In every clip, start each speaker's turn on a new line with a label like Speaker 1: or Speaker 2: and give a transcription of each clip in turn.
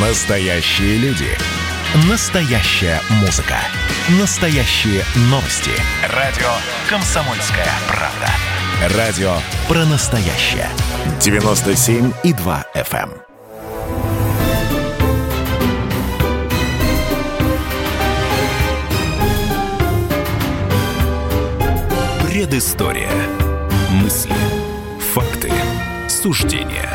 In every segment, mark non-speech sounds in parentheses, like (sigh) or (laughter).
Speaker 1: Настоящие люди. Настоящая музыка. Настоящие новости. Радио «Комсомольская правда». Радио про настоящее. 97,2 FM. Предыстория. Мысли. Факты. Суждения.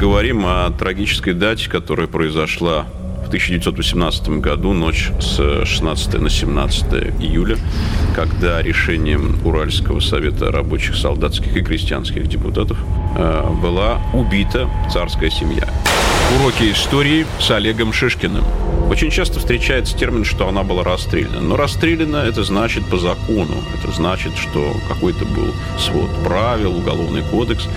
Speaker 2: Говорим о трагической дате, которая произошла в 1918 году, ночь с 16 на 17 июля, когда решением Уральского совета рабочих, солдатских и крестьянских депутатов была убита царская семья. Уроки истории с Олегом Шишкиным. Очень часто встречается термин, что она была расстреляна. Но расстреляна это значит по закону. Это значит, что какой-то был свод правил, уголовный кодекс.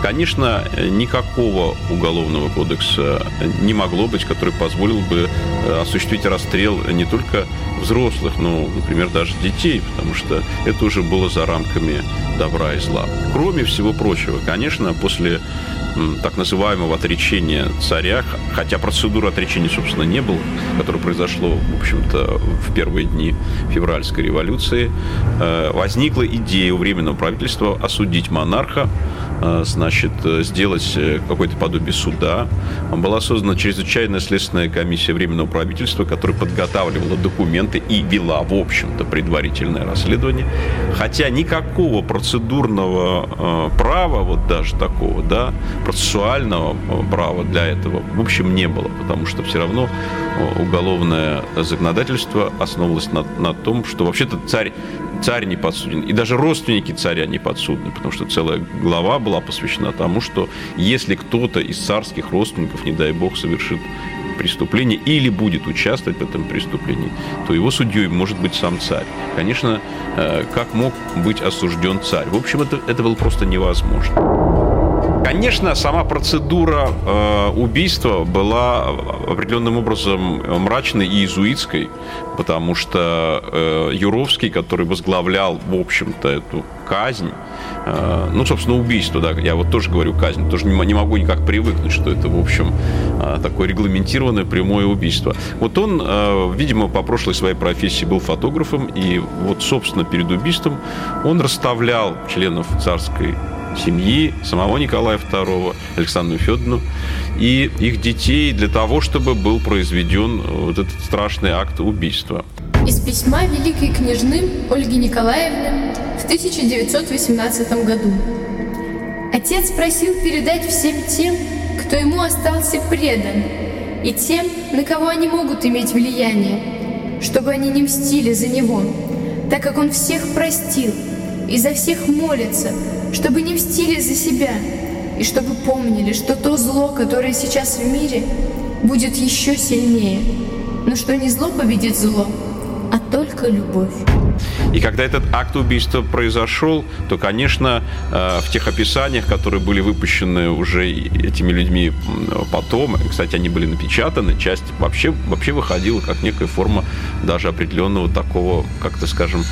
Speaker 2: Конечно, никакого уголовного кодекса не могло быть, который позволил бы э, осуществить расстрел не только взрослых, но, например, даже детей, потому что это уже было за рамками добра и зла. Кроме всего прочего, конечно, после так называемого отречения царя, хотя процедуры отречения, собственно, не было, которое произошло, в общем-то, в первые дни февральской революции, э, возникла идея у Временного правительства осудить монарха, э, значит, сделать э, какое-то подобие суда. Была создана чрезвычайная следственная комиссия Временного правительства, которая подготавливала документы и вела, в общем-то, предварительное расследование. Хотя никакого процедурного права, вот даже такого, да, процессуального права для этого, в общем, не было, потому что все равно уголовное законодательство основывалось на, на том, что вообще-то царь, царь не подсуден, и даже родственники царя не подсудны, потому что целая глава была посвящена тому, что если кто-то из царских родственников, не дай бог, совершит преступление или будет участвовать в этом преступлении, то его судьей может быть сам царь. Конечно, э, как мог быть осужден царь? В общем, это, это было просто невозможно. Конечно, сама процедура э, убийства была определенным образом мрачной и иезуитской, потому что э, Юровский, который возглавлял, в общем-то, эту казнь, э, ну, собственно, убийство, да, я вот тоже говорю казнь, тоже не, могу никак привыкнуть, что это, в общем, э, такое регламентированное прямое убийство. Вот он, э, видимо, по прошлой своей профессии был фотографом, и вот, собственно, перед убийством он расставлял членов царской семьи самого Николая II, Александру Федоровну и их детей для того, чтобы был произведен вот этот страшный акт убийства.
Speaker 3: Из письма великой княжны Ольги Николаевны в 1918 году. Отец просил передать всем тем, кто ему остался предан, и тем, на кого они могут иметь влияние, чтобы они не мстили за него, так как он всех простил и за всех молится, чтобы не мстили за себя, и чтобы помнили, что то зло, которое сейчас в мире, будет еще сильнее, но что не зло победит зло, только любовь.
Speaker 2: И когда этот акт убийства произошел, то, конечно, э, в тех описаниях, которые были выпущены уже этими людьми потом, кстати, они были напечатаны, часть вообще, вообще выходила как некая форма даже определенного такого, как-то скажем,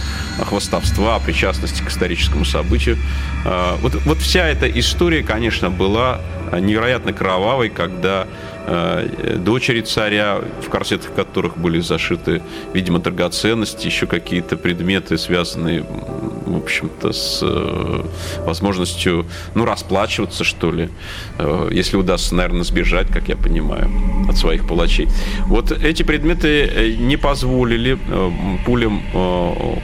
Speaker 2: хвостовства, причастности к историческому событию. Э, вот, вот вся эта история, конечно, была невероятно кровавой, когда Э, дочери царя, в корсетах которых были зашиты, видимо, драгоценности, еще какие-то предметы, связанные, в общем-то, с э, возможностью, ну, расплачиваться, что ли, э, если удастся, наверное, сбежать, как я понимаю, от своих палачей. Вот эти предметы не позволили пулям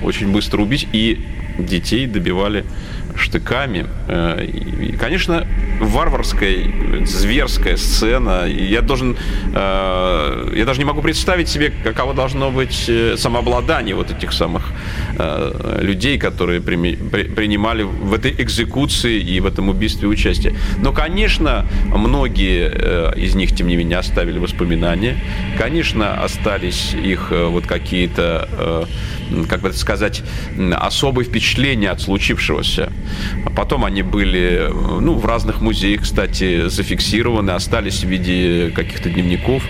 Speaker 2: очень быстро убить, и детей добивали штыками. Э, и, конечно, варварская, зверская сцена. Я должен, э, я даже не могу представить себе, каково должно быть э, самообладание вот этих самых людей, которые принимали в этой экзекуции и в этом убийстве участие. Но, конечно, многие из них, тем не менее, оставили воспоминания. Конечно, остались их вот какие-то как бы сказать, особые впечатления от случившегося. Потом они были ну, в разных музеях, кстати, зафиксированы, остались в виде каких-то дневников.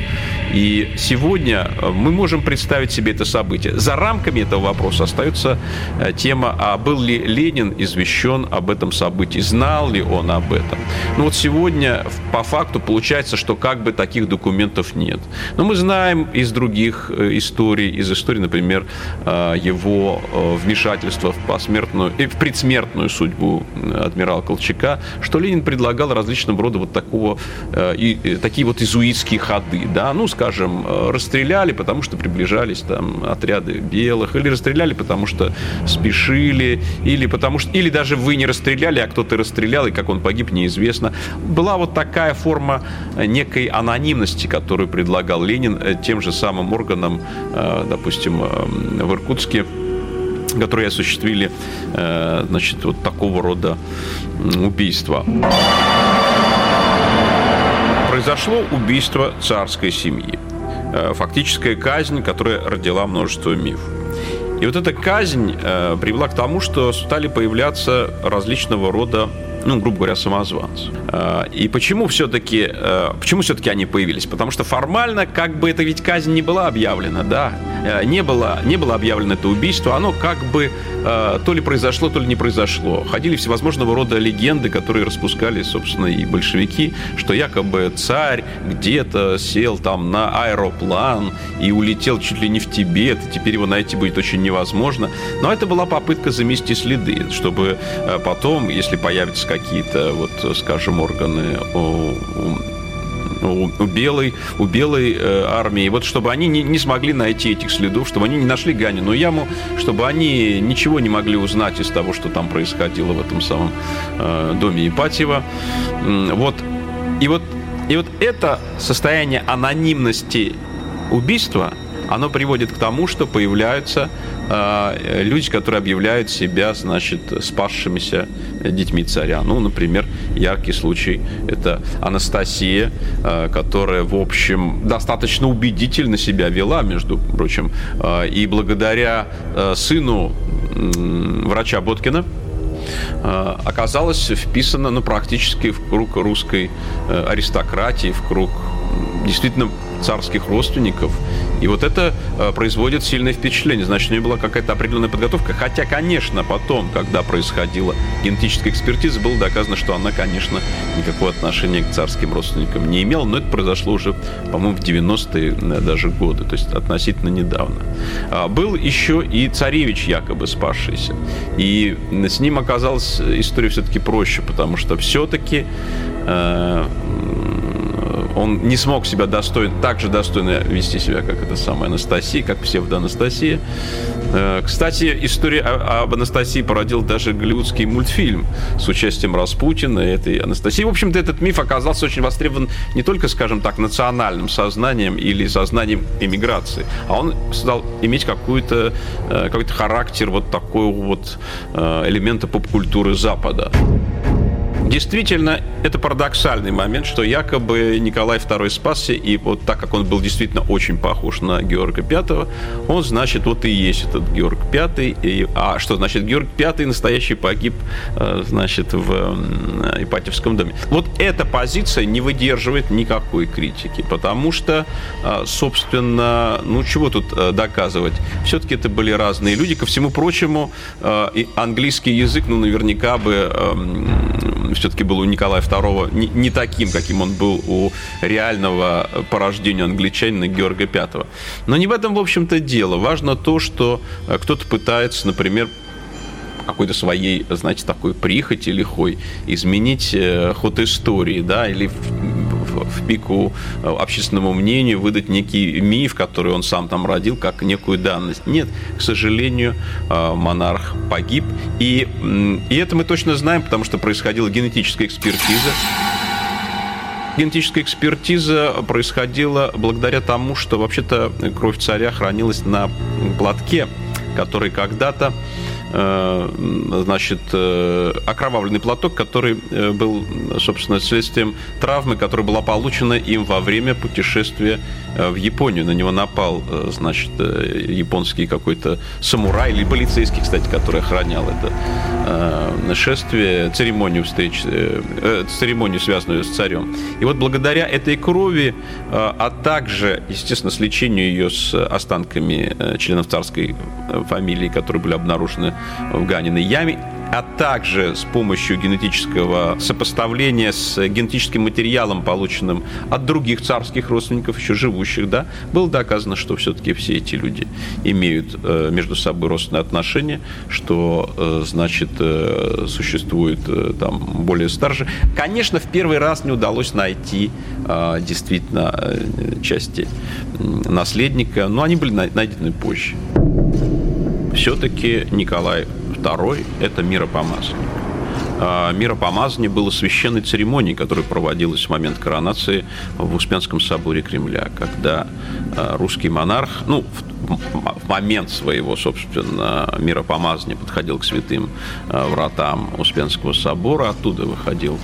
Speaker 2: И сегодня мы можем представить себе это событие. За рамками этого вопроса остается э, тема, а был ли Ленин извещен об этом событии, знал ли он об этом. Ну вот сегодня по факту получается, что как бы таких документов нет. Но мы знаем из других э, историй, из истории, например, э, его вмешательства в посмертную, в предсмертную судьбу адмирала Колчака, что Ленин предлагал различного рода вот такого, и, такие вот изуитские ходы, да, ну, скажем, э, расстреляли, потому что приближались там отряды белых, или расстреляли, потому что спешили, или потому что, или даже вы не расстреляли, а кто-то расстрелял, и как он погиб, неизвестно. Была вот такая форма некой анонимности, которую предлагал Ленин э, тем же самым органам, э, допустим, в Иркутске, которые осуществили, значит, вот такого рода убийства произошло убийство царской семьи. Э, фактическая казнь, которая родила множество мифов. И вот эта казнь э, привела к тому, что стали появляться различного рода ну, грубо говоря, самозванцы. Э, и почему все-таки, почему все-таки они появились? Потому что формально, как бы это ведь казнь не была объявлена, да, не было, не было объявлено это убийство, оно как бы то ли произошло, то ли не произошло. Ходили всевозможного рода легенды, которые распускали, собственно, и большевики, что якобы царь где-то сел там на аэроплан и улетел чуть ли не в Тибет, и теперь его найти будет очень невозможно. Но это была попытка замести следы, чтобы потом, если появятся какие-то, вот, скажем, органы у, у белой, у белой э, армии, вот чтобы они не, не смогли найти этих следов, чтобы они не нашли Ганину яму, чтобы они ничего не могли узнать из того, что там происходило в этом самом э, доме Ипатьева. Вот. И вот, и вот это состояние анонимности убийства, оно приводит к тому, что появляются э, люди, которые объявляют себя, значит, спасшимися детьми царя. Ну, например, яркий случай – это Анастасия, э, которая, в общем, достаточно убедительно себя вела, между прочим, э, и благодаря э, сыну врача Боткина, оказалась вписана ну, практически в круг русской аристократии, в круг действительно царских родственников. И вот это э, производит сильное впечатление. Значит, у нее была какая-то определенная подготовка. Хотя, конечно, потом, когда происходила генетическая экспертиза, было доказано, что она, конечно, никакого отношения к царским родственникам не имела. Но это произошло уже, по-моему, в 90-е э, даже годы, то есть относительно недавно. А, был еще и царевич якобы спасшийся. И с ним оказалась история все-таки проще, потому что все-таки э, он не смог себя достойно, так же достойно вести себя, как эта самая Анастасия, как псевдоанастасия. Э, кстати, история об Анастасии породил даже голливудский мультфильм с участием Распутина и этой Анастасии. В общем-то, этот миф оказался очень востребован не только, скажем так, национальным сознанием или сознанием эмиграции, а он стал иметь какой-то э, какой-то характер вот такого вот э, элемента поп-культуры Запада. Действительно, это парадоксальный момент, что якобы Николай II спасся, и вот так как он был действительно очень похож на Георга V, он, значит, вот и есть этот Георг V. И, а что значит Георг V настоящий погиб, э, значит, в Ипатьевском доме? Вот эта позиция не выдерживает никакой критики, потому что, э, собственно, ну чего тут э, доказывать? Все-таки это были разные люди. Ко всему прочему, английский язык, ну, наверняка бы эм, все-таки был у Николая II не, не таким, каким он был у реального порождения англичанина Георга V. Но не в этом, в общем-то, дело. Важно то, что э, кто-то пытается, например, какой-то своей, знаете, такой прихоти лихой изменить э, ход истории, да, или в пику э, общественному мнению выдать некий миф, который он сам там родил, как некую данность. Нет, к сожалению, э, монарх погиб. И, и это мы точно знаем, потому что происходила генетическая экспертиза. Генетическая экспертиза происходила благодаря тому, что вообще-то кровь царя хранилась на платке, который когда-то значит, окровавленный платок, который был, собственно, следствием травмы, которая была получена им во время путешествия в Японию. На него напал, значит, японский какой-то самурай или полицейский, кстати, который охранял это шествие, церемонию встреч, церемонию, связанную с царем. И вот благодаря этой крови, а также, естественно, с лечению ее с останками членов царской фамилии, которые были обнаружены в Ганиной яме, а также с помощью генетического сопоставления с генетическим материалом, полученным от других царских родственников, еще живущих, да, было доказано, что все-таки все эти люди имеют э, между собой родственные отношения, что, э, значит, э, существует там более старше. Конечно, в первый раз не удалось найти действительно части наследника, но они были найдены позже. Все-таки Николай Второй – это миропомазанник. А, миропомазание было священной церемонией, которая проводилась в момент коронации в Успенском соборе Кремля, когда а, русский монарх, ну, момент своего, собственно, миропомазания подходил к святым а, вратам Успенского собора, оттуда выходил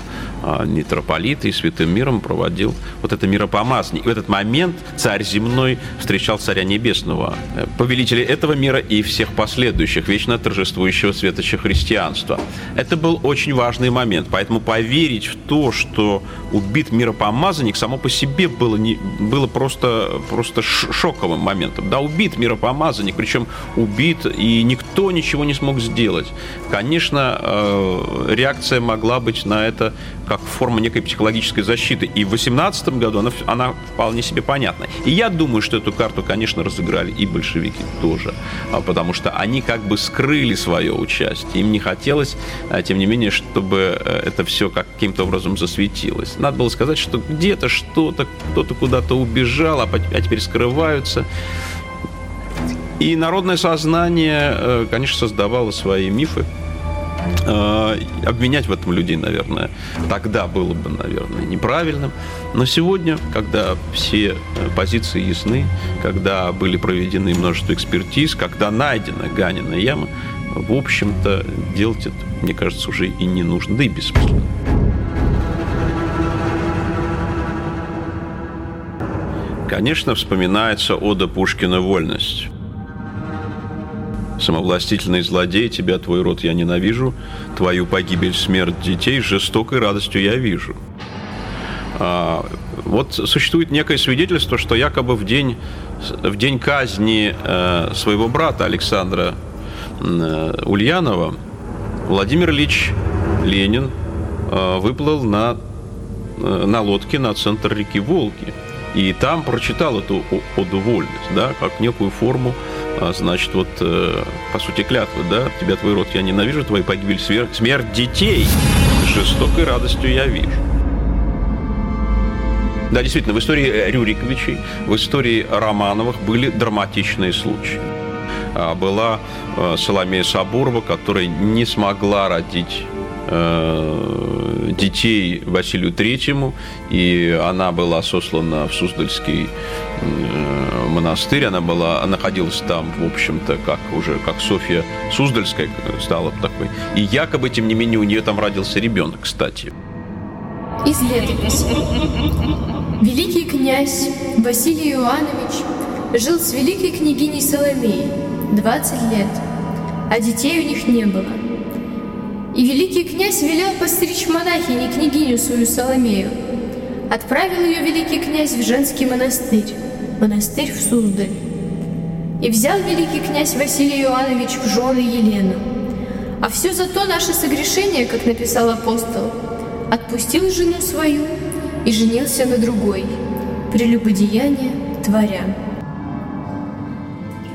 Speaker 2: митрополит и святым миром проводил вот это миропомазание. И в этот момент царь земной встречал царя небесного, э, повелителя этого мира и всех последующих, вечно торжествующего светоча христианства. Это был очень важный момент, поэтому поверить в то, что убит миропомазанник, само по себе было, не, было просто, просто шоковым моментом. Да, убит миропомазанник, причем убит, и никто ничего не смог сделать. Конечно, э, реакция могла быть на это как форма некой психологической защиты. И в 2018 году она, она вполне себе понятна. И я думаю, что эту карту, конечно, разыграли и большевики тоже, а, потому что они как бы скрыли свое участие. Им не хотелось, а, тем не менее, чтобы э, это все каким-то образом засветилось. Надо было сказать, что где-то что-то, кто-то куда-то убежал, а, а теперь скрываются. И народное сознание, э, конечно, создавало свои мифы, Э, обменять в этом людей, наверное, тогда было бы, наверное, неправильным. Но сегодня, когда все э, позиции ясны, когда были проведены множество экспертиз, когда найдена Ганина яма, в общем-то, делать это, мне кажется, уже и не нужно, да и бессмысленно. Конечно, вспоминается ода Пушкина «Вольность». Самовластительный злодей, тебя, твой род я ненавижу, твою погибель, смерть детей жестокой радостью я вижу. А, вот существует некое свидетельство, что якобы в день, в день казни э, своего брата Александра э, Ульянова Владимир Ильич Ленин э, выплыл на, э, на лодке на центр реки Волги. И там прочитал эту оду вольность, да, как некую форму а, значит, вот, э, по сути, клятвы, да, тебя твой род я ненавижу, твою погибель, смерть детей жестокой радостью я вижу. Да, действительно, в истории Рюриковичей, в истории Романовых были драматичные случаи. А, была э, Соломея Сабурова, которая не смогла родить э, детей Василию Третьему, и она была сослана в Суздальский монастырь, она была, находилась там, в общем-то, как уже, как Софья Суздальская стала такой. И якобы, тем не менее, у нее там родился ребенок, кстати.
Speaker 3: Из летописи. Великий князь Василий Иоаннович жил с великой княгиней Соломеей 20 лет, а детей у них не было. И великий князь велел постричь монахини княгиню свою Соломею. Отправил ее великий князь в женский монастырь монастырь в Суздаль. И взял великий князь Василий Иоаннович в жены Елену. А все за то наше согрешение, как написал апостол, отпустил жену свою и женился на другой, прелюбодеяние творя.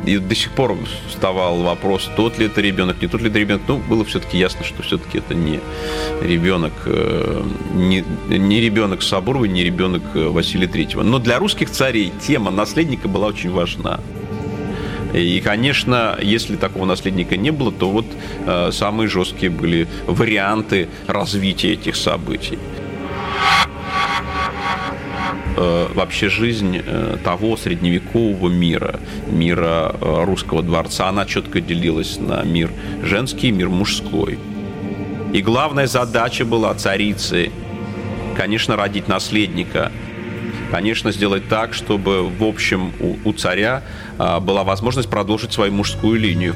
Speaker 2: И до сих пор вставал вопрос, тот ли это ребенок, не тот ли это ребенок. Ну, было все-таки ясно, что все-таки это не ребенок, э, не, не ребенок Сабуровой, не ребенок э, Василия Третьего. Но для русских царей тема наследника была очень важна. И, конечно, если такого наследника не было, то вот э, самые жесткие были варианты развития этих событий. Э, вообще жизнь э, того средневекового мира, мира э, русского дворца. Она четко делилась на мир женский и мир мужской. И главная задача была царицы, конечно, родить наследника – конечно, сделать так, чтобы, в общем, у, у царя а, была возможность продолжить свою мужскую линию.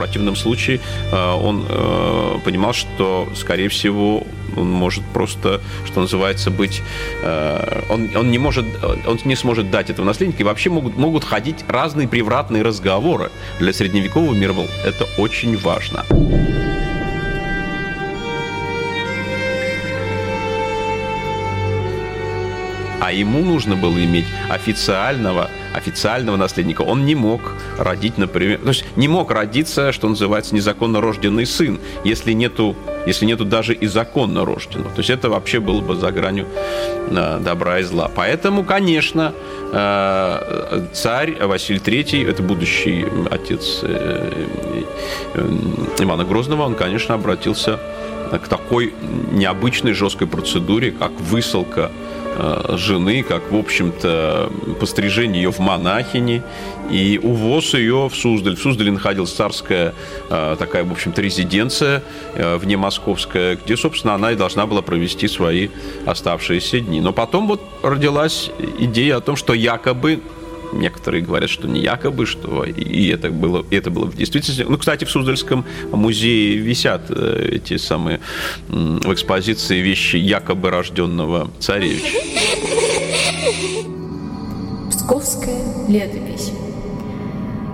Speaker 2: Противном случае а, он а, понимал, что, скорее всего, он может просто, что называется, быть... Э, он, он, не может, он не сможет дать этого наследника. И вообще могут, могут ходить разные превратные разговоры. Для средневекового мира был это очень важно. А ему нужно было иметь официального, официального наследника. Он не мог родить, например, то есть не мог родиться, что называется, незаконно рожденный сын, если нету, если нету даже и законно рожденного. То есть это вообще было бы за гранью э, добра и зла. Поэтому, конечно, э, царь Василий III, это будущий отец э, Ивана Грозного, он, конечно, обратился к такой необычной жесткой процедуре, как высылка жены, как, в общем-то, пострижение ее в монахини и увоз ее в Суздаль. В Суздале находилась царская э, такая, в общем-то, резиденция э, вне московская, где, собственно, она и должна была провести свои оставшиеся дни. Но потом вот родилась идея о том, что якобы Некоторые говорят, что не якобы, что и это было, и это было в действительности. Ну, кстати, в Суздальском музее висят э, эти самые в экспозиции вещи якобы рожденного царевича.
Speaker 3: Псковская летопись.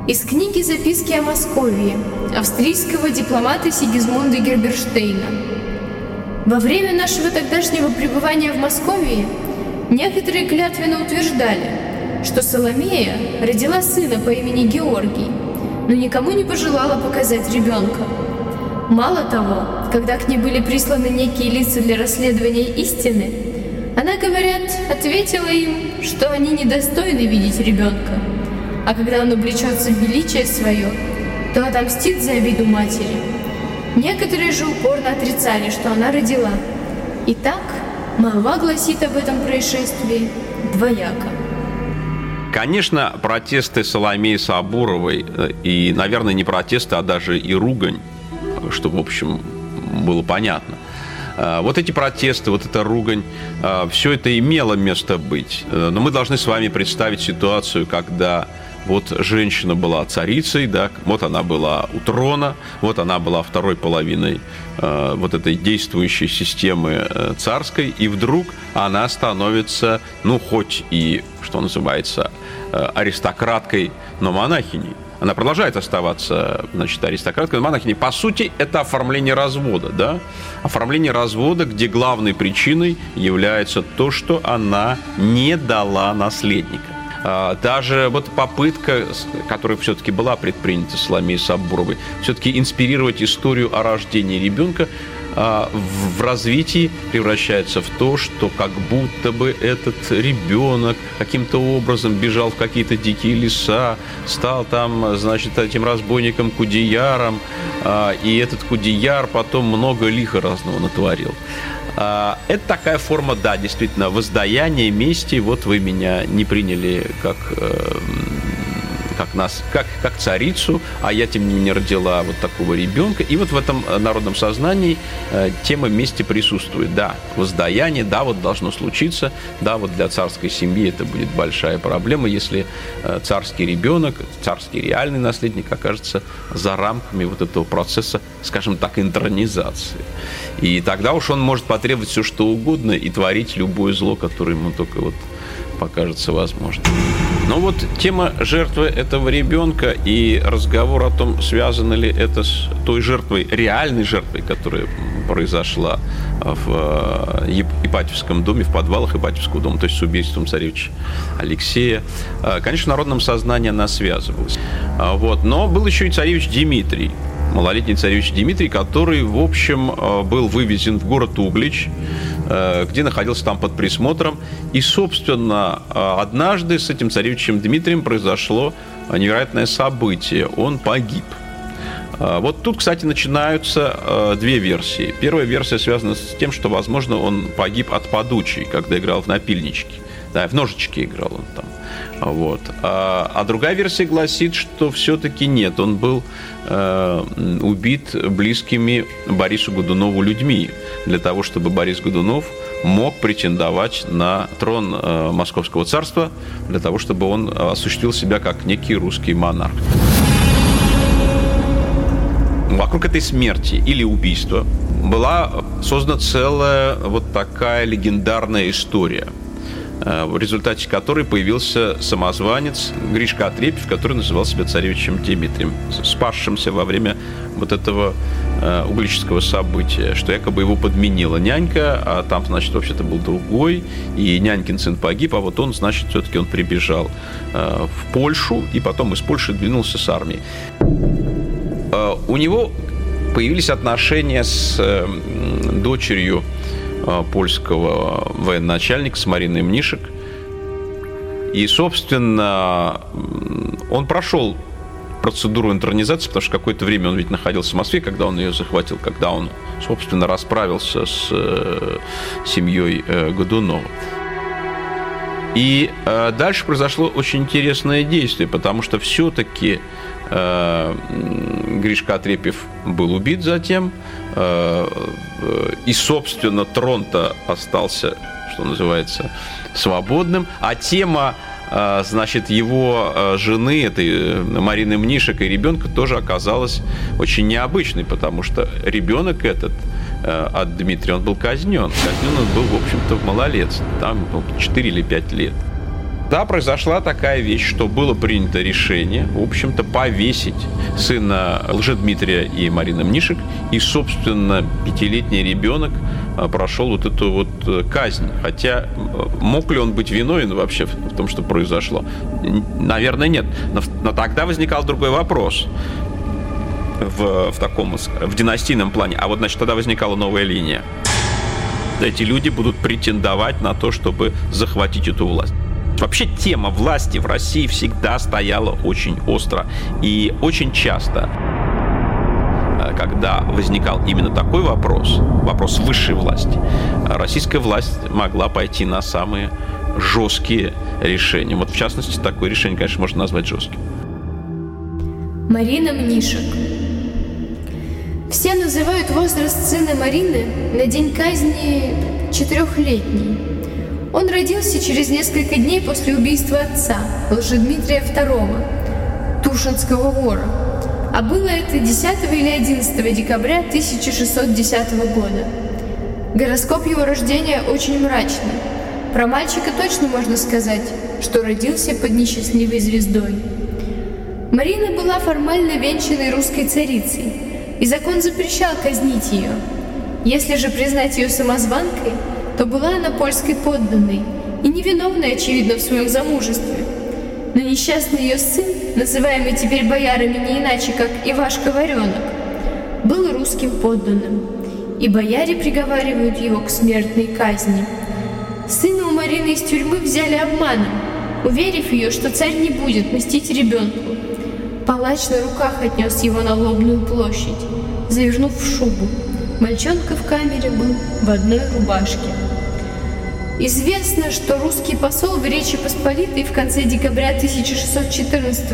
Speaker 3: Из книги «Записки о Московии» австрийского дипломата Сигизмунда Герберштейна. Во время нашего тогдашнего пребывания в Москве некоторые клятвенно утверждали – что Соломея родила сына по имени Георгий, но никому не пожелала показать ребенка. Мало того, когда к ней были присланы некие лица для расследования истины, она, говорят, ответила им, что они недостойны видеть ребенка, а когда он облечется в величие свое, то отомстит за обиду матери. Некоторые же упорно отрицали, что она родила. Итак, молва гласит об этом происшествии двояко.
Speaker 2: Конечно, протесты Соломеи Сабуровой, э, и, наверное, не протесты, а даже и ругань, что, в общем, было понятно. Э, вот эти протесты, вот эта ругань, э, все это имело место быть. Но мы должны с вами представить ситуацию, когда вот женщина была царицей, да, вот она была у трона, вот она была второй половиной э, вот этой действующей системы э, царской, и вдруг она становится, ну, хоть и, что называется, э, аристократкой, но монахиней. Она продолжает оставаться, значит, аристократкой, но монахиней. По сути, это оформление развода, да? Оформление развода, где главной причиной является то, что она не дала наследника. А, даже вот попытка, которая все-таки была предпринята Соломеей Сабуровой, все-таки инспирировать историю о рождении ребенка, а, в развитии превращается в то, что как будто бы этот ребенок каким-то образом бежал в какие-то дикие леса, стал там, значит, этим разбойником Кудеяром, а, и этот Кудеяр потом много лиха разного натворил. А, это такая форма, да, действительно, воздаяния мести. Вот вы меня не приняли как э, как нас, как, как царицу, а я, тем не менее, родила вот такого ребенка. И вот в этом э, народном сознании э, тема мести присутствует. Да, воздаяние, да, вот должно случиться, да, вот для царской семьи это будет большая проблема, если э, царский ребенок, царский реальный наследник окажется за рамками вот этого процесса, скажем так, интронизации. И тогда уж он может потребовать все, что угодно и творить любое зло, которое ему только вот покажется возможным. Но вот тема жертвы этого ребенка и разговор о том, связано ли это с той жертвой, реальной жертвой, которая произошла в э, Ипатьевском доме, в подвалах Ипатьевского дома, то есть с убийством царевича Алексея. Э, конечно, в народном сознании она связывалась. А вот. Но был еще и царевич Дмитрий, малолетний царевич Дмитрий, который, в общем, э, был вывезен в город Углич, э, где находился там под присмотром. И, собственно, э, однажды с этим царевичем Дмитрием произошло невероятное событие. Он погиб. Вот тут, кстати, начинаются две версии. Первая версия связана с тем, что, возможно, он погиб от подучей, когда играл в напильничке. Да, в ножички играл он там. Вот. А, а другая версия гласит, что все-таки нет, он был э, убит близкими Борису Годунову людьми для того, чтобы Борис Годунов мог претендовать на трон э, Московского царства, для того, чтобы он осуществил себя как некий русский монарх. Вокруг этой смерти или убийства была создана целая вот такая легендарная история – в результате которой появился самозванец Гришка Отрепьев, который называл себя царевичем Дмитрием, спасшимся во время вот этого э, углического события, что якобы его подменила нянька, а там, значит, вообще-то был другой, и нянькин сын погиб, а вот он, значит, все-таки он прибежал э, в Польшу, и потом из Польши двинулся с армией. У него появились отношения с дочерью Э, польского военачальника с Мариной Мнишек. И, собственно, он прошел процедуру интернизации, потому что какое-то время он ведь находился в Москве, когда он ее захватил, когда он, собственно, расправился с э, семьей э, Годунова. И э, дальше произошло очень интересное действие, потому что все-таки Гришка Отрепьев был убит затем, э, э, и, собственно, трон-то остался, что называется, свободным, а тема э, значит, его жены, этой Марины Мнишек и ребенка тоже оказалась очень необычной, потому что ребенок этот от Дмитрия, он был казнен. Казнен он был, в общем-то, в малолетстве, там 4 или 5 лет. Да, произошла такая вещь, что было принято решение, в общем-то, повесить сына Лжедмитрия и Марины Мнишек, и, собственно, пятилетний ребенок а, прошел вот эту вот э, казнь. Хотя мог ли он быть виновен вообще в том, что произошло? Наверное, нет. Но, но тогда возникал другой вопрос в, в таком, в династийном плане. А вот, значит, тогда возникала новая линия. Эти люди будут претендовать на то, чтобы захватить эту власть. Вообще тема власти в России всегда стояла очень остро. И очень часто э, когда возникал именно такой вопрос, вопрос высшей власти, российская власть могла пойти на самые жесткие решения. Вот в частности, такое решение, конечно, можно назвать жестким.
Speaker 3: Марина Мнишек. Все называют возраст сына Марины на день казни четырехлетний. Он родился через несколько дней после убийства отца, Лжедмитрия II, Тушинского вора. А было это 10 или 11 декабря 1610 года. Гороскоп его рождения очень мрачный. Про мальчика точно можно сказать, что родился под несчастливой звездой. Марина была формально венчанной русской царицей, и закон запрещал казнить ее. Если же признать ее самозванкой – то была она польской подданной и невиновной, очевидно, в своем замужестве. Но несчастный ее сын, называемый теперь боярами не иначе, как Ивашка Варенок, был русским подданным, и бояре приговаривают его к смертной казни. Сына у Марины из тюрьмы взяли обманом, уверив ее, что царь не будет мстить ребенку. Палач на руках отнес его на лобную площадь, завернув в шубу. Мальчонка в камере был в одной рубашке. Известно, что русский посол в Речи Посполитой в конце декабря 1614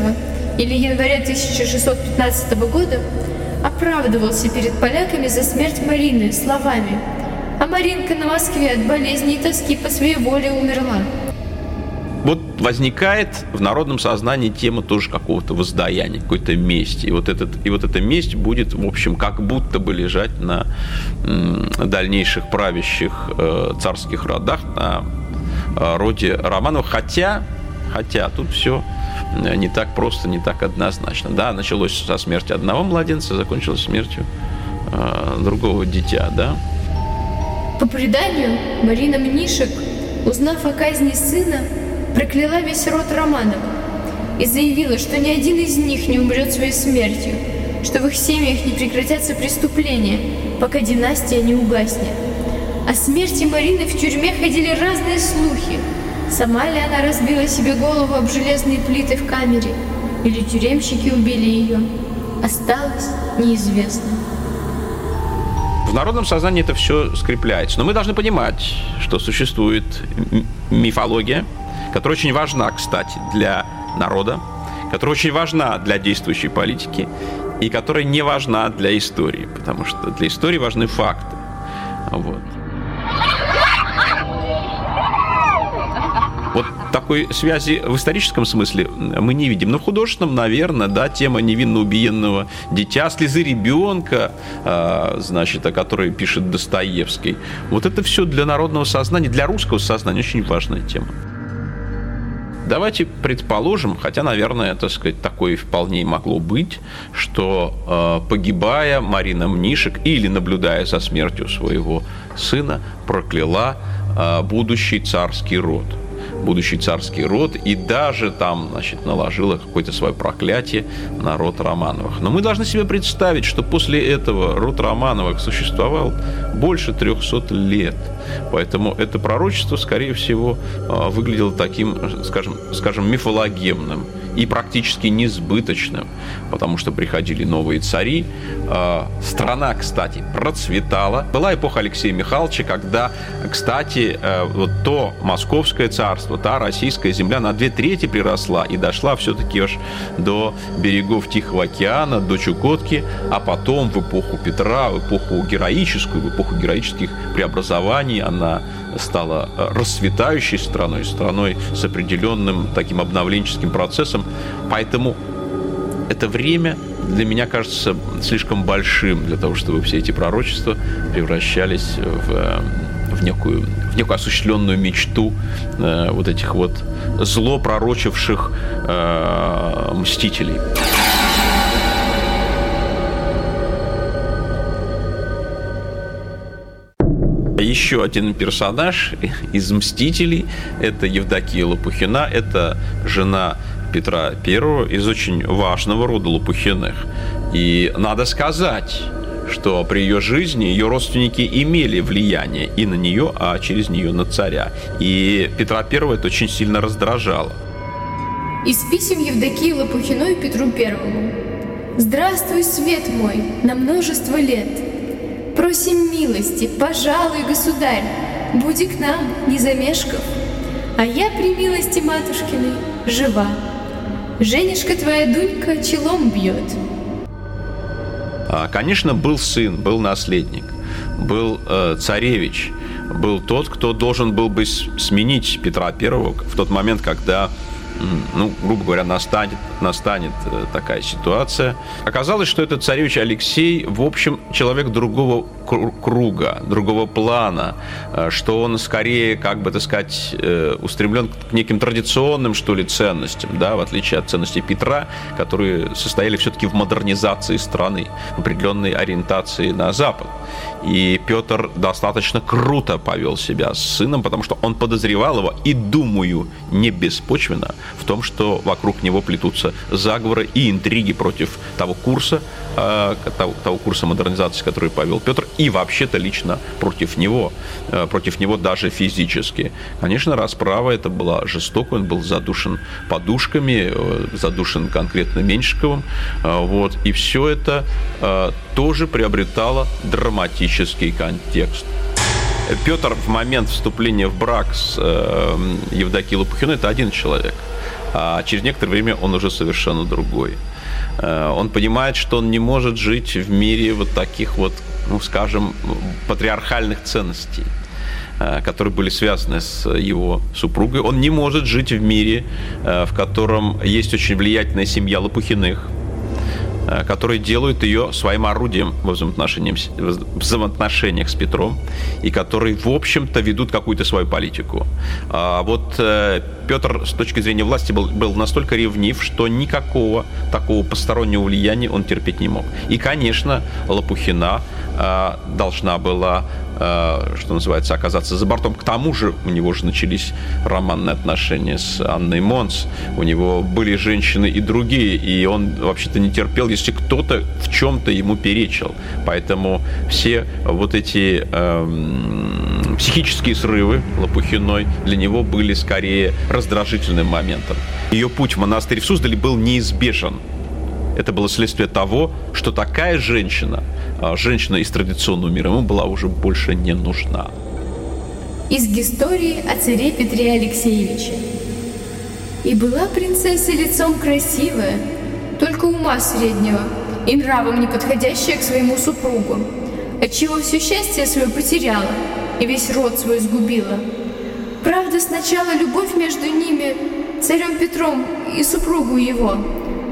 Speaker 3: или января 1615 года оправдывался перед поляками за смерть Марины словами «А Маринка на Москве от болезни и тоски по своей воле умерла»
Speaker 2: возникает в народном сознании тема тоже какого-то воздаяния, какой-то мести. И вот, этот, и вот эта месть будет, в общем, как будто бы лежать на дальнейших правящих э, царских родах, на э, роде Романов. Хотя, хотя тут все не так просто, не так однозначно. Да, началось со смерти одного младенца, закончилось смертью э, другого дитя, да.
Speaker 3: По преданию, Марина Мнишек, узнав о казни сына, прокляла весь род Романовых и заявила, что ни один из них не умрет своей смертью, что в их семьях не прекратятся преступления, пока династия не угаснет. О смерти Марины в тюрьме ходили разные слухи. Сама ли она разбила себе голову об железные плиты в камере, или тюремщики убили ее, осталось неизвестно.
Speaker 2: В народном сознании это все скрепляется. Но мы должны понимать, что существует мифология, которая очень важна, кстати, для народа, которая очень важна для действующей политики и которая не важна для истории, потому что для истории важны факты. Вот. Вот такой связи в историческом смысле мы не видим. Но в художественном, наверное, да, тема невинно убиенного дитя, слезы ребенка, э, значит, о которой пишет Достоевский. Вот это все для народного сознания, для русского сознания очень важная тема. Давайте предположим, хотя, наверное, так сказать, такое вполне могло быть, что э, погибая Марина Мнишек или наблюдая за смертью своего сына, прокляла э, будущий царский род – будущий царский род, и даже там, значит, наложила какое-то свое проклятие на род Романовых. Но мы должны себе представить, что после этого род Романовых существовал больше 300 лет. Поэтому это пророчество, скорее всего, а, выглядело таким, скажем, скажем мифологемным и практически несбыточным, потому что приходили новые цари. А, страна, кстати, процветала. Была эпоха Алексея Михайловича, когда, кстати, э, вот то московское царство, та российская земля на две трети приросла и дошла все-таки аж до берегов Тихого океана, до Чукотки, а потом в эпоху Петра, в эпоху героическую, в эпоху героических преобразований она стала э, расцветающей страной, страной с определенным таким обновленческим процессом. Поэтому это время для меня кажется слишком большим для того, чтобы все эти пророчества превращались в, э, в некую в некую осуществленную мечту э, вот этих вот зло пророчивших э, мстителей. Еще один персонаж (laughs) из «Мстителей» – это Евдокия Лопухина, это жена Петра I из очень важного рода Лопухиных. И надо сказать, что при ее жизни ее родственники имели влияние и на нее, а через нее на царя. И Петра I это очень сильно раздражало.
Speaker 3: Из писем Евдокии Лопухиной Петру Первому. «Здравствуй, свет мой, на множество лет. Просим милости, пожалуй, государь, буди к нам, не замешков. А я при милости матушкиной жива. Женишка твоя Дунька челом бьет.
Speaker 2: А, конечно, был сын, был наследник, был э, царевич, был тот, кто должен был бы сменить Петра Первого в тот момент, когда ну, грубо говоря, настанет, настанет э, такая ситуация. Оказалось, что этот царевич Алексей, в общем, человек другого круга, другого плана, э, что он скорее, как бы так сказать, э, устремлен к неким традиционным, что ли, ценностям, да, в отличие от ценностей Петра, которые состояли все-таки в модернизации страны, в определенной ориентации на Запад. И Петр достаточно круто повел себя с сыном, потому что он подозревал его, и, думаю, не беспочвенно, в том, что вокруг него плетутся заговоры и интриги против того курса, э, того, курса модернизации, который повел Петр, и вообще-то лично против него, э, против него даже физически. Конечно, расправа это была жестокая, он был задушен подушками, э, задушен конкретно Меньшиковым, вот, и все это тоже приобретало драматический контекст. Петр в момент вступления в брак с э, Евдокией Лопухиной – это один человек – а через некоторое время он уже совершенно другой. Э, он понимает, что он не может жить в мире вот таких вот, ну, скажем, патриархальных ценностей э, которые были связаны с его супругой. Он не может жить в мире, э, в котором есть очень влиятельная семья Лопухиных, которые делают ее своим орудием в взаимоотношениях, с Петром, и которые, в общем-то, ведут какую-то свою политику. А вот э, Петр с точки зрения власти был, был настолько ревнив, что никакого такого постороннего влияния он терпеть не мог. И, конечно, Лопухина э, должна была Э, что называется, оказаться за бортом. К тому же у него же начались романные отношения с Анной Монс. У него были женщины и другие, и он вообще-то не терпел, если кто-то в чем-то ему перечил. Поэтому все вот эти э, психические срывы Лопухиной для него были скорее раздражительным моментом. Ее путь в монастырь в Суздале был неизбежен Это было следствие того, что такая женщина, а, женщина из традиционного мира, ему была уже больше не нужна.
Speaker 3: Из истории о царе Петре Алексеевиче. И была принцесса лицом красивая, только ума среднего, и нравом не подходящая к своему супругу, отчего все счастье свое потеряла и весь род свой сгубила. Правда, сначала любовь между ними, царем Петром и супругу его,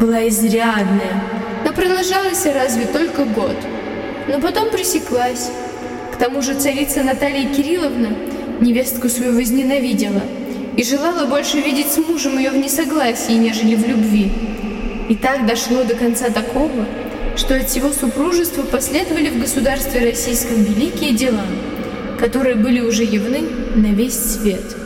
Speaker 3: была изрядная, но продолжалась разве только год. Но потом пресеклась. К тому же царица Наталья Кирилловна невестку свою возненавидела и желала больше видеть с мужем ее в несогласии, нежели в любви. И так дошло до конца такого, что от всего супружества последовали в государстве российском великие дела, которые были уже явны на весь свет.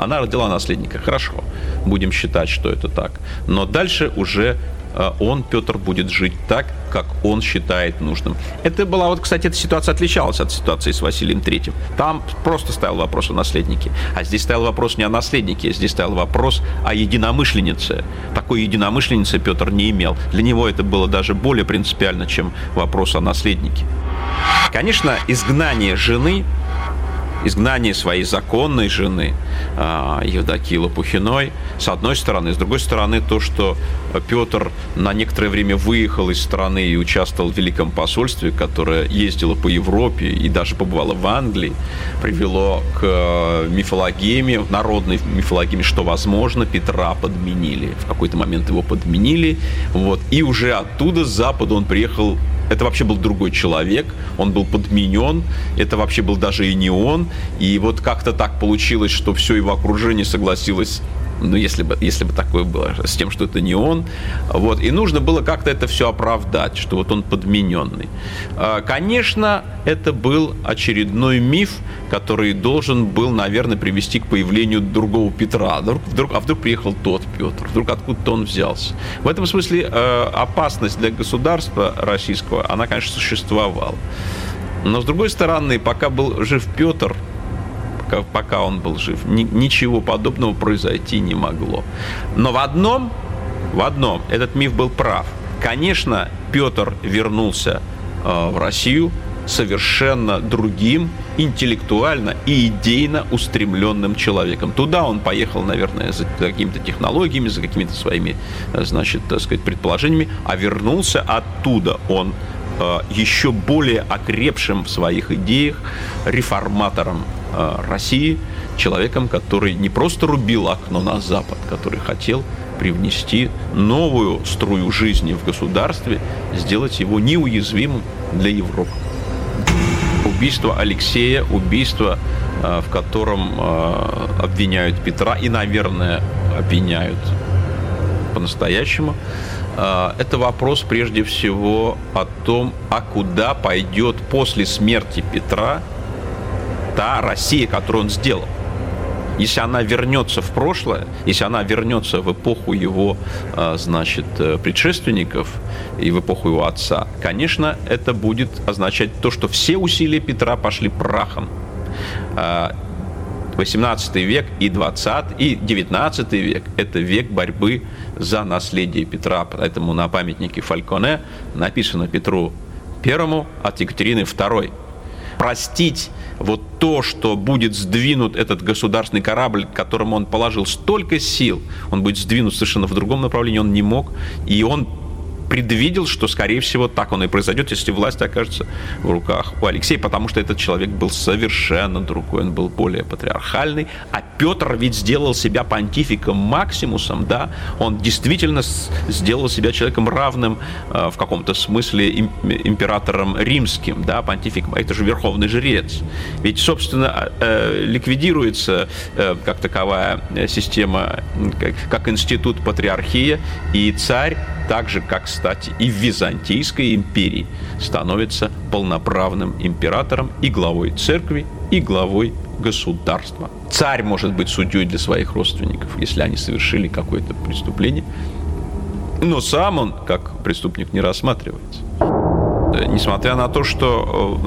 Speaker 2: Она родила наследника, хорошо будем считать, что это так. Но дальше уже э, он, Петр, будет жить так, как он считает нужным. Это была, вот, кстати, эта ситуация отличалась от ситуации с Василием Третьим. Там просто стоял вопрос о наследнике. А здесь стоял вопрос не о наследнике, здесь стоял вопрос о единомышленнице. Такой единомышленницы Петр не имел. Для него это было даже более принципиально, чем вопрос о наследнике. Конечно, изгнание жены изгнание своей законной жены а, Евдокии Лопухиной, с одной стороны. С другой стороны, то, что Петр на некоторое время выехал из страны и участвовал в Великом посольстве, которое ездило по Европе и даже побывало в Англии, привело к э, мифологеме, народной мифологеме, что, возможно, Петра подменили. В какой-то момент его подменили. Вот, и уже оттуда, с запада, он приехал это вообще был другой человек, он был подменен, это вообще был даже и не он. И вот как-то так получилось, что все его окружение согласилось ну, если бы, если бы такое было, с тем, что это не он. Вот. И нужно было как-то это все оправдать, что вот он подмененный. А, конечно, это был очередной миф, который должен был, наверное, привести к появлению другого Петра. Вдруг, вдруг, а вдруг приехал тот Петр, вдруг откуда-то он взялся. В этом смысле э, опасность для государства российского, она, конечно, существовала. Но, с другой стороны, пока был жив Петр, пока, пока он был жив. Ни, ничего подобного произойти не могло. Но в одном, в одном этот миф был прав. Конечно, Петр вернулся э, в Россию совершенно другим, интеллектуально и идейно устремленным человеком. Туда он поехал, наверное, за какими-то технологиями, за какими-то своими, э, значит, так сказать, предположениями, а вернулся оттуда он еще более окрепшим в своих идеях реформатором Э, России, человеком, который не просто рубил окно на Запад, который хотел привнести новую струю жизни в государстве, сделать его неуязвимым для Европы. Убийство Алексея, убийство, э, в котором э, обвиняют Петра и, наверное, обвиняют по-настоящему, это вопрос прежде всего о том, а куда пойдет после смерти Петра та Россия, которую он сделал. Если она вернется в прошлое, если она вернется в эпоху его, а, значит, э, предшественников и в эпоху его отца, конечно, это будет означать то, что все усилия Петра пошли прахом. 18 а, век и 20 и 19 век – это век борьбы за наследие Петра. Поэтому на памятнике Фальконе написано Петру Первому от Екатерины II простить вот то, что будет сдвинут этот государственный корабль, к которому он положил столько сил, он будет сдвинут совершенно в другом направлении, он не мог, и он предвидел, что, скорее всего, так оно и произойдет, если власть окажется в руках у Алексея, потому что этот человек был совершенно другой, он был более патриархальный, а Петр ведь сделал себя понтификом Максимусом, да, он действительно сделал себя человеком равным э, в каком-то смысле им, императором римским, да, понтификом, это же верховный жрец. Ведь, собственно, э, ликвидируется э, как таковая система, как, как институт патриархия, и царь так же, как, кстати, и в Византийской империи, становится полноправным императором и главой церкви, и главой государства. Царь может быть судьей для своих родственников, если они совершили какое-то преступление, но сам он, как преступник, не рассматривается. Несмотря на то, что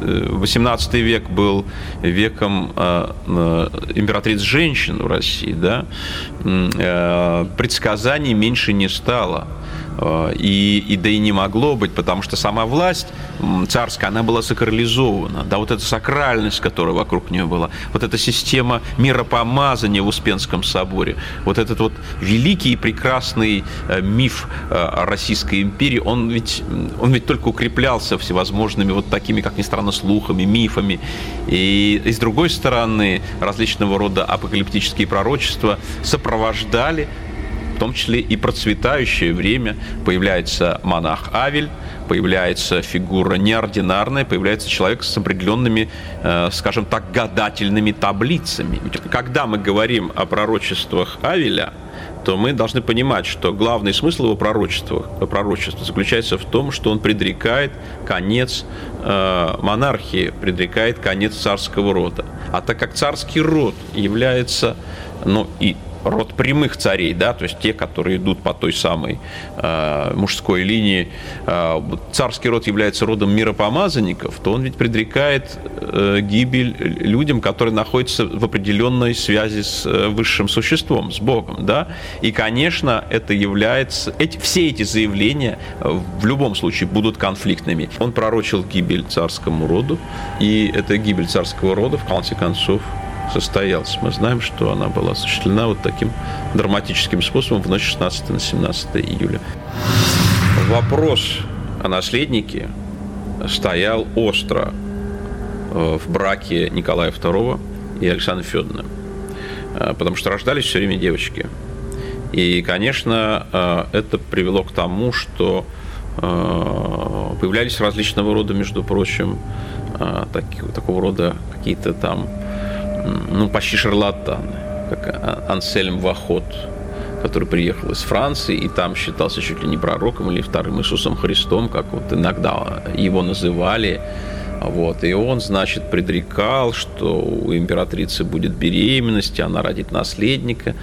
Speaker 2: э, 18 век был веком императриц женщин в России, да, предсказаний меньше не стало. Э, и, и да и не могло быть, потому что сама власть царская, она была сакрализована. Да, вот эта сакральность, которая вокруг нее была, вот эта система миропомазания в Успенском соборе, вот этот вот великий и прекрасный э, миф э, Российской империи, он ведь, он ведь только укреплялся всевозможными вот такими, как ни странно, слухами, мифами. И, и с другой стороны, различного рода апокалиптические пророчества сопровождали в том числе и процветающее время. Появляется монах Авель, появляется фигура неординарная, появляется человек с определенными, э, скажем так, гадательными таблицами. Когда мы говорим о пророчествах Авеля, то мы должны понимать, что главный смысл его пророчества, пророчества заключается в том, что он предрекает конец э, монархии, предрекает конец царского рода. А так как царский род является ну, и род прямых царей, да, то есть те, которые идут по той самой э, мужской линии, э, царский род является родом миропомазанников, то он ведь предрекает э, гибель людям, которые находятся в определенной связи с э, высшим существом, с Богом, да, и, конечно, это является, эти, все эти заявления э, в любом случае будут конфликтными. Он пророчил гибель царскому роду, и эта гибель царского рода, в конце концов, состоялась. Мы знаем, что она была осуществлена вот таким драматическим способом в ночь 16 на 17 июля. Вопрос о наследнике стоял остро э, в браке Николая II и Александры Федоровны, э, потому что рождались все время девочки. И, конечно, э, это привело к тому, что появлялись различного рода, между прочим, такого рода какие-то там ну, почти шарлатаны, как Ансельм Вахот, который приехал из Франции и там считался чуть ли не пророком или вторым Иисусом Христом, как вот иногда его называли. Вот. И он, значит, предрекал, что у императрицы будет беременность, и она родит наследника.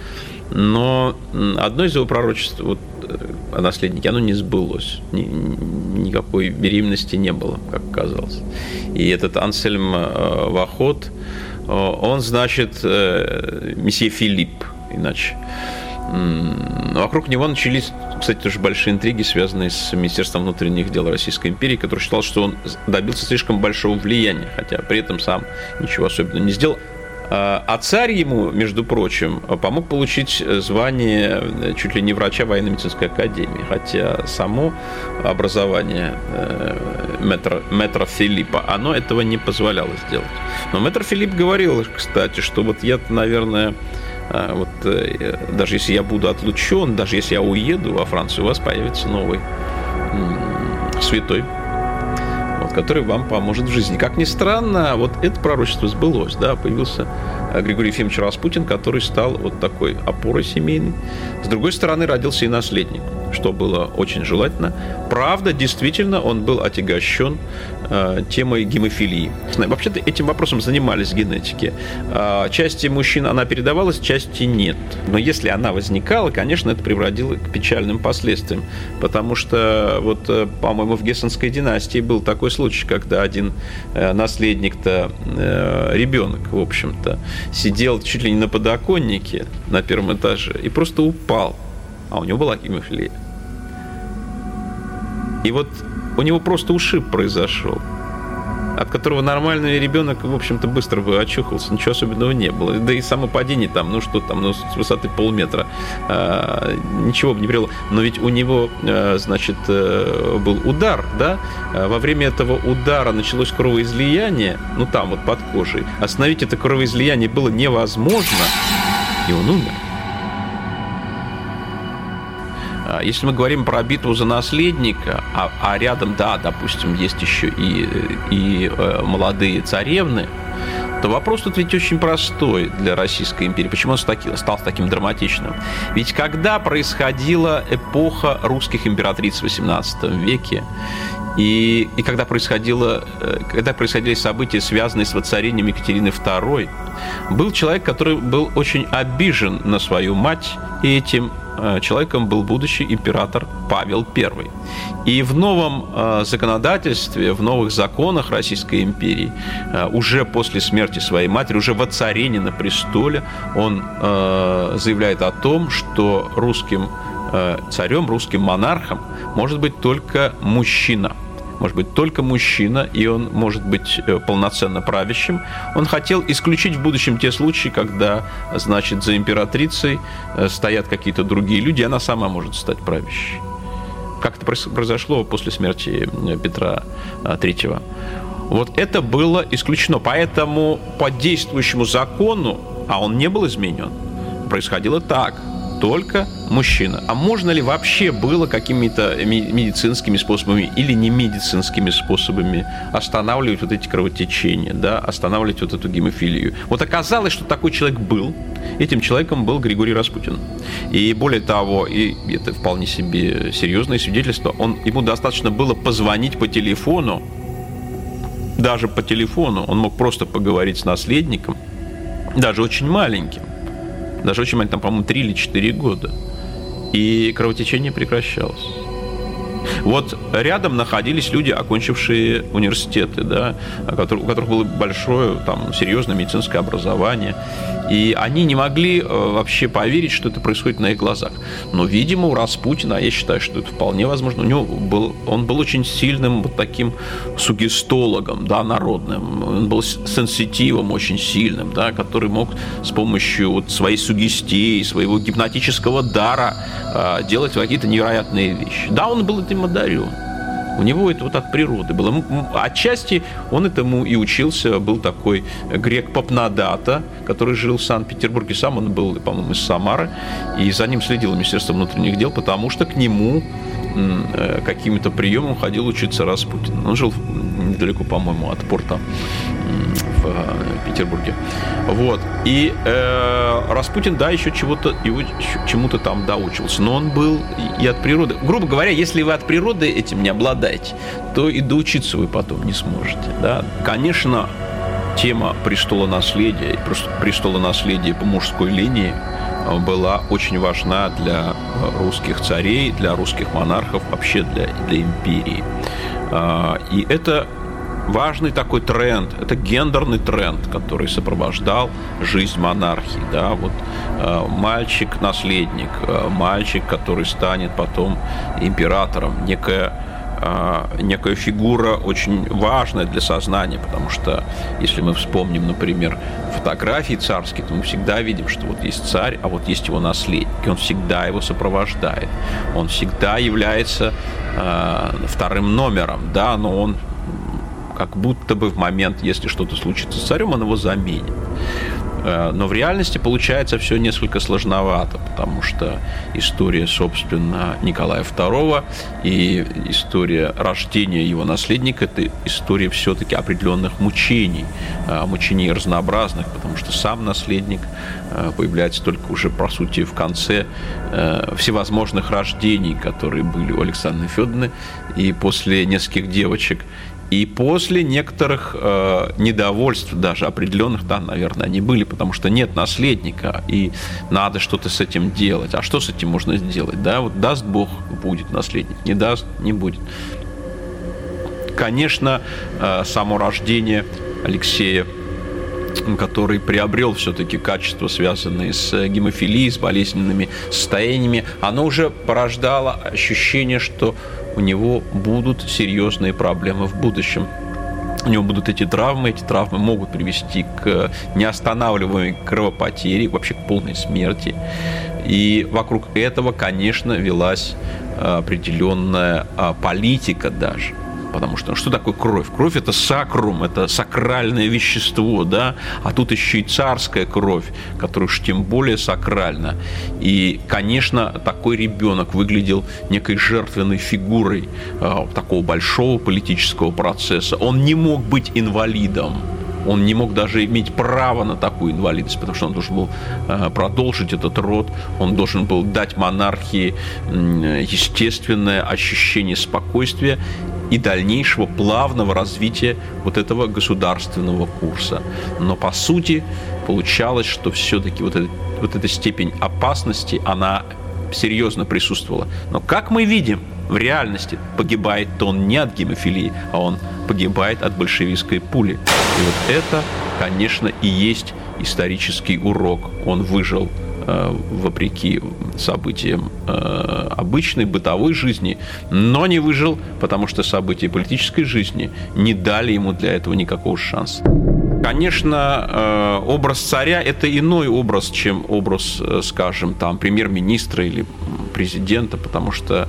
Speaker 2: Но одно из его пророчеств вот, о наследнике, оно не сбылось. Ни, никакой беременности не было, как казалось. И этот Ансельм э, Вахот, он, значит, э, месье Филипп, иначе. Вокруг него начались, кстати, тоже большие интриги, связанные с Министерством внутренних дел Российской империи, который считал, что он добился слишком большого влияния, хотя при этом сам ничего особенного не сделал. А, а царь ему, между прочим, помог получить звание э, чуть ли не врача военно-медицинской академии, хотя само образование э, метра, метра Филиппа, оно этого не позволяло сделать. Но метр Филипп говорил, кстати, что вот я, наверное, а, вот э, даже если я буду отлучен, даже если я уеду во Францию, у вас появится новый святой который вам поможет в жизни. Как ни странно, вот это пророчество сбылось, да, появился э, Григорий Ефимович Распутин, который стал вот такой опорой семейной. С другой стороны, родился и наследник что было очень желательно. Правда, действительно, он был отягощен э, темой гемофилии. Вообще-то этим вопросом занимались генетики. Э, части мужчин она передавалась, части нет. Но если она возникала, конечно, это приводило к печальным последствиям. Потому что, вот, э, по-моему, в Гессенской династии был такой случай, когда один э, наследник-то, э, ребенок, в общем-то, сидел чуть ли не на подоконнике на первом этаже и просто упал а у него была гемофилия. И вот у него просто ушиб произошел, от которого нормальный ребенок, в общем-то, быстро бы очухался, ничего особенного не было. Да и само падение там, ну что там, ну с высоты полметра, э, ничего бы не привело. Но ведь у него, э, значит, э, был удар, да? Во время этого удара началось кровоизлияние, ну там вот под кожей. Остановить это кровоизлияние было невозможно, и он умер. Если мы говорим про битву за наследника, а, а рядом, да, допустим, есть еще и, и э, молодые царевны, то вопрос тут ведь очень простой для Российской империи. Почему он стал таким драматичным? Ведь когда происходила эпоха русских императриц в XVIII веке, и, и когда, происходило, э, когда происходили события, связанные с воцарением Екатерины II, был человек, который был очень обижен на свою мать этим человеком был будущий император Павел I. И в новом э, законодательстве, в новых законах Российской империи, э, уже после смерти своей матери, уже воцарение на престоле, он заявляет о том, что русским царем, русским монархом может быть только мужчина – может быть только мужчина, и он может быть э, полноценно правящим. Он хотел исключить в будущем те случаи, когда, значит, за императрицей э, стоят какие-то другие люди, и она сама может стать правящей. Как это произошло после смерти э, Петра III. Вот это было исключено. Поэтому по действующему закону, а он не был изменен, происходило так – только мужчина. А можно ли вообще было какими-то медицинскими способами или не медицинскими способами останавливать вот эти кровотечения, да, останавливать вот эту гемофилию? Вот оказалось, что такой человек был. Этим человеком был Григорий Распутин. И более того, и это вполне себе серьезное свидетельство, он, ему достаточно было позвонить по телефону, даже по телефону, он мог просто поговорить с наследником, даже очень маленьким, даже очень маленький, там, по-моему, 3 или 4 года. И кровотечение прекращалось. Вот рядом находились люди, окончившие университеты, да, у которых было большое, там, серьезное медицинское образование. И они не могли э, вообще поверить, что это происходит на их глазах. Но, видимо, у Распутина, я считаю, что это вполне возможно, у него был, он был очень сильным вот таким сугестологом, да, народным. Он был сенситивом очень сильным, да, который мог с помощью вот своей сугестии, своего гипнотического дара э, делать какие-то невероятные вещи. Да, он был этим одарен. У него это вот от природы было. Отчасти он этому и учился. Был такой грек Папнадата, который жил в Санкт-Петербурге. Сам он был, по-моему, из Самары. И за ним следило Министерство внутренних дел, потому что к нему э, каким-то приемом ходил учиться Распутин. Он жил недалеко, по-моему, от порта в э, Петербурге. Вот. И э, Распутин, да, еще чего-то, его чему-то там доучился. Но он был и от природы. Грубо говоря, если вы от природы этим не обладаете, то и доучиться вы потом не сможете. Да? Конечно, тема престола наследия престола наследия по мужской линии э, была очень важна для э, русских царей, для русских монархов, вообще для, для империи. А, и это важный такой тренд, это гендерный тренд, который сопровождал жизнь монархии. Да? Вот, э, мальчик-наследник, э, мальчик, который станет потом императором, некая э, некая фигура очень важная для сознания, потому что если мы вспомним, например, фотографии царские, то мы всегда видим, что вот есть царь, а вот есть его наследник, и он всегда его сопровождает. Он всегда является э, вторым номером, да, но он как будто бы в момент, если что-то случится с царем, он его заменит. Э, но в реальности получается все несколько сложновато, потому что история, собственно, Николая II и история рождения его наследника – это история все-таки определенных мучений, э, мучений разнообразных, потому что сам наследник э, появляется только уже, по сути, в конце всевозможных рождений, которые были у Александры Федоровны, и после нескольких девочек, и после некоторых э, недовольств, даже определенных, да, наверное, они были, потому что нет наследника, и надо что-то с этим делать. А что с этим можно сделать? Да, вот даст Бог, будет наследник, не даст, не будет. Конечно, э, само рождение Алексея который приобрел все-таки качества, связанные с гемофилией, с болезненными состояниями, оно уже порождало ощущение, что у него будут серьезные проблемы в будущем. У него будут эти травмы, эти травмы могут привести к неостанавливаемой кровопотере, вообще к полной смерти. И вокруг этого, конечно, велась определенная а, политика даже – потому что ну, что такое кровь? Кровь это сакрум, это сакральное вещество, да, а тут еще и царская кровь, которая уж тем более сакральна. И, конечно, такой ребенок выглядел некой жертвенной фигурой э, такого большого политического процесса. Он не мог быть инвалидом, он не мог даже иметь право на такую инвалидность, потому что он должен был э, продолжить этот род, он должен был дать монархии естественное ощущение спокойствия и дальнейшего плавного развития вот этого государственного курса. Но по сути получалось, что все-таки вот, это, вот эта степень опасности, она серьезно присутствовала. Но как мы видим, в реальности погибает-то он не от гемофилии, а он погибает от большевистской пули. И вот это, конечно, и есть исторический урок. Он выжил Э, вопреки событиям э, обычной бытовой жизни, но не выжил, потому что события политической жизни не дали ему для этого никакого шанса. Конечно, э, образ царя – это иной образ, чем образ, скажем, там, премьер-министра или президента, потому что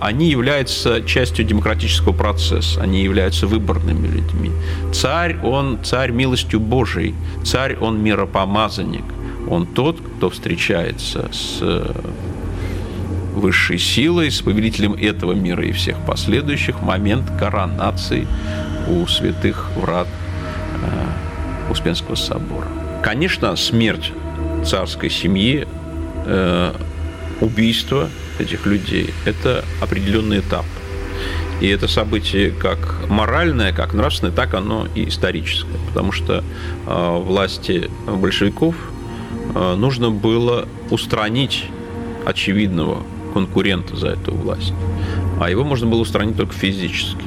Speaker 2: они являются частью демократического процесса, они являются выборными людьми. Царь, он царь милостью Божией, царь, он миропомазанник – он тот, кто встречается с э, высшей силой, с повелителем этого мира и всех последующих момент коронации у святых врат э, Успенского собора. Конечно, смерть царской семьи, э, убийство этих людей – это определенный этап. И это событие как моральное, как нравственное, так оно и историческое. Потому что э, власти большевиков – Э, нужно было устранить очевидного конкурента за эту власть. А его можно было устранить только физически.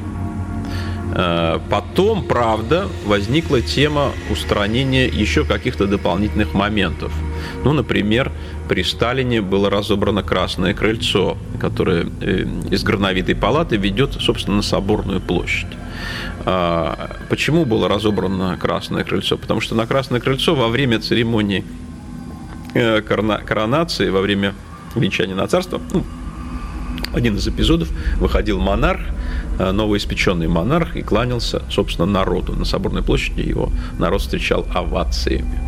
Speaker 2: Э, потом, правда, возникла тема устранения еще каких-то дополнительных моментов. Ну, например, при Сталине было разобрано Красное крыльцо, которое э, из Горновитой палаты ведет, собственно, на Соборную площадь. А, почему было разобрано Красное крыльцо? Потому что на Красное крыльцо во время церемонии Э, коронации во время венчания на царство, ну, один из эпизодов выходил монарх, э, новоиспеченный монарх, и кланялся, собственно, народу. На Соборной площади его народ встречал овациями.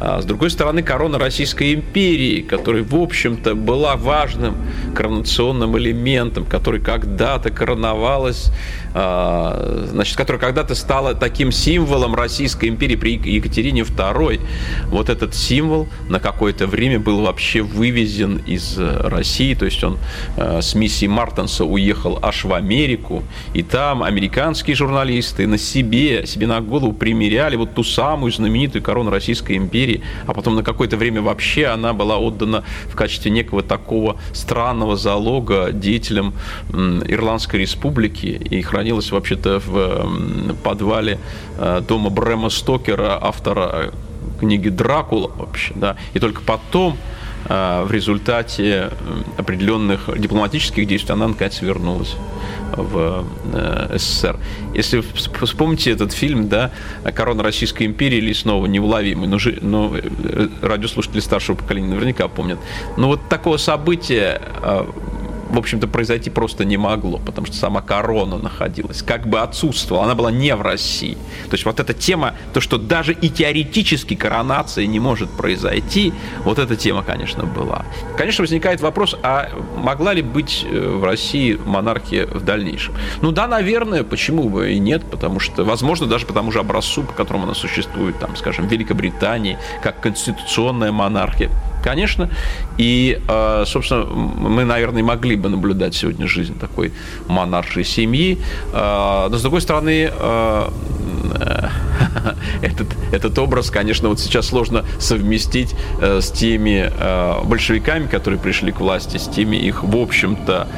Speaker 2: А с другой стороны, корона Российской империи, которая, в общем-то, была важным коронационным элементом, который когда-то короновалась, а, значит, которая когда-то стала таким символом Российской империи при Екатерине II. Вот этот символ на какое-то время был вообще вывезен из России, то есть он а, с миссией Мартенса уехал аж в Америку, и там американские журналисты на себе, себе на голову примеряли вот ту самую знаменитую корону Российской империи, империи, а потом на какое-то время вообще она была отдана в качестве некого такого странного залога деятелям Ирландской республики. И хранилась вообще-то в подвале э, дома Брэма Стокера, автора книги «Дракула» вообще, да, и только потом в результате определенных дипломатических действий она наконец вернулась в э, СССР. Если вспомните этот фильм, да, «Корона Российской империи» или снова «Неуловимый», но, но э, радиослушатели старшего поколения наверняка помнят. Но вот такого события э, в общем-то, произойти просто не могло, потому что сама корона находилась, как бы отсутствовала, она была не в России. То есть вот эта тема, то, что даже и теоретически коронация не может произойти, вот эта тема, конечно, была. Конечно, возникает вопрос, а могла ли быть э, в России монархия в дальнейшем? Ну да, наверное, почему бы и нет, потому что, возможно, даже по тому же образцу, по которому она существует, там, скажем, в Великобритании, как конституционная монархия, конечно. И, э, собственно, мы, наверное, могли бы наблюдать сегодня жизнь такой монаршей семьи. Э, но, с другой стороны, э, (laughs) этот, этот образ, конечно, вот сейчас сложно совместить с теми большевиками, которые пришли к власти, с теми их, в общем-то,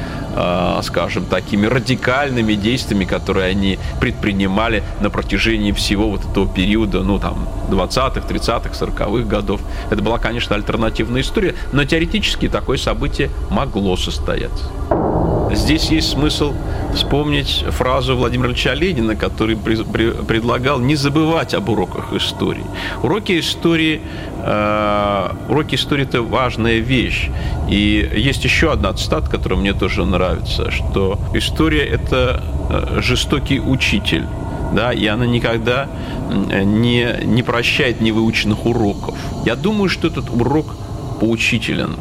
Speaker 2: скажем, такими радикальными действиями, которые они предпринимали на протяжении всего вот этого периода, ну, там, 20-х, 30-х, 40-х годов. Это была, конечно, альтернативная история, но теоретически такое событие могло состояться. Здесь есть смысл вспомнить фразу Владимира Ильича Ленина, который при, при, предлагал не забывать об уроках истории. Уроки истории, э, уроки истории – это важная вещь. И есть еще одна цитата, которая мне тоже нравится, что история – это э, жестокий учитель да, и она никогда не, не прощает невыученных уроков. Я думаю, что этот урок поучителен,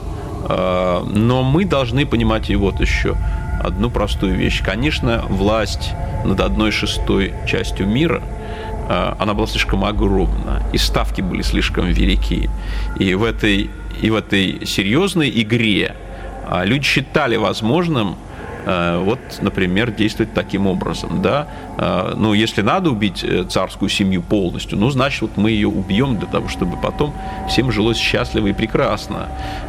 Speaker 2: а, но мы должны понимать и вот еще одну простую вещь. Конечно, власть над одной шестой частью мира, а, она была слишком огромна, и ставки были слишком велики. И в этой, и в этой серьезной игре а, люди считали возможным э, вот, например, действовать таким образом, да. Э, ну, если надо убить э, царскую семью полностью, ну, значит, вот мы ее убьем для того, чтобы потом всем жилось счастливо и прекрасно.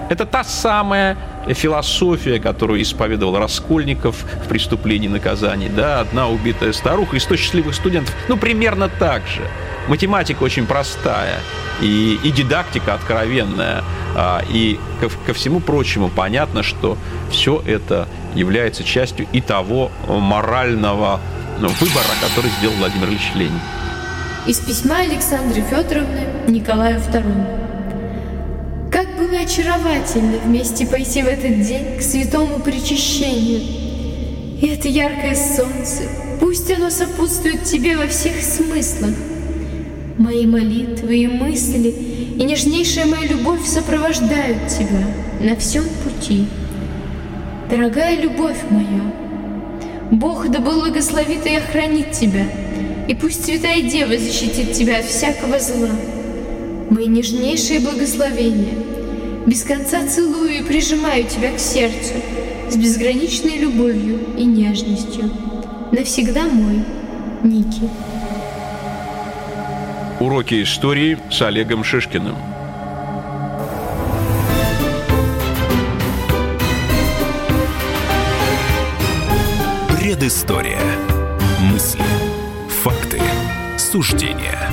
Speaker 2: Это та самая философия, которую исповедовал Раскольников в «Преступлении и наказании», да, одна убитая старуха и сто счастливых студентов, ну, примерно так же. Математика очень простая и, и дидактика откровенная. А, и ко, ко всему прочему понятно, что все это является частью и того морального ну, выбора, который сделал Владимир Ильич Ленин.
Speaker 3: Из письма Александры Федоровны Николаю II. Как было очаровательно вместе пойти в этот день к святому причащению. И это яркое солнце, пусть оно сопутствует тебе во всех смыслах, Мои молитвы и мысли и нежнейшая моя любовь сопровождают тебя на всем пути. Дорогая любовь моя, Бог да благословит и охранит тебя, и пусть Святая Дева защитит тебя от всякого зла. Мои нежнейшие благословения, без конца целую и прижимаю тебя к сердцу с безграничной любовью и нежностью. Навсегда мой, Ники.
Speaker 2: Уроки истории с Олегом Шишкиным.
Speaker 1: Предыстория. Мысли, факты, суждения –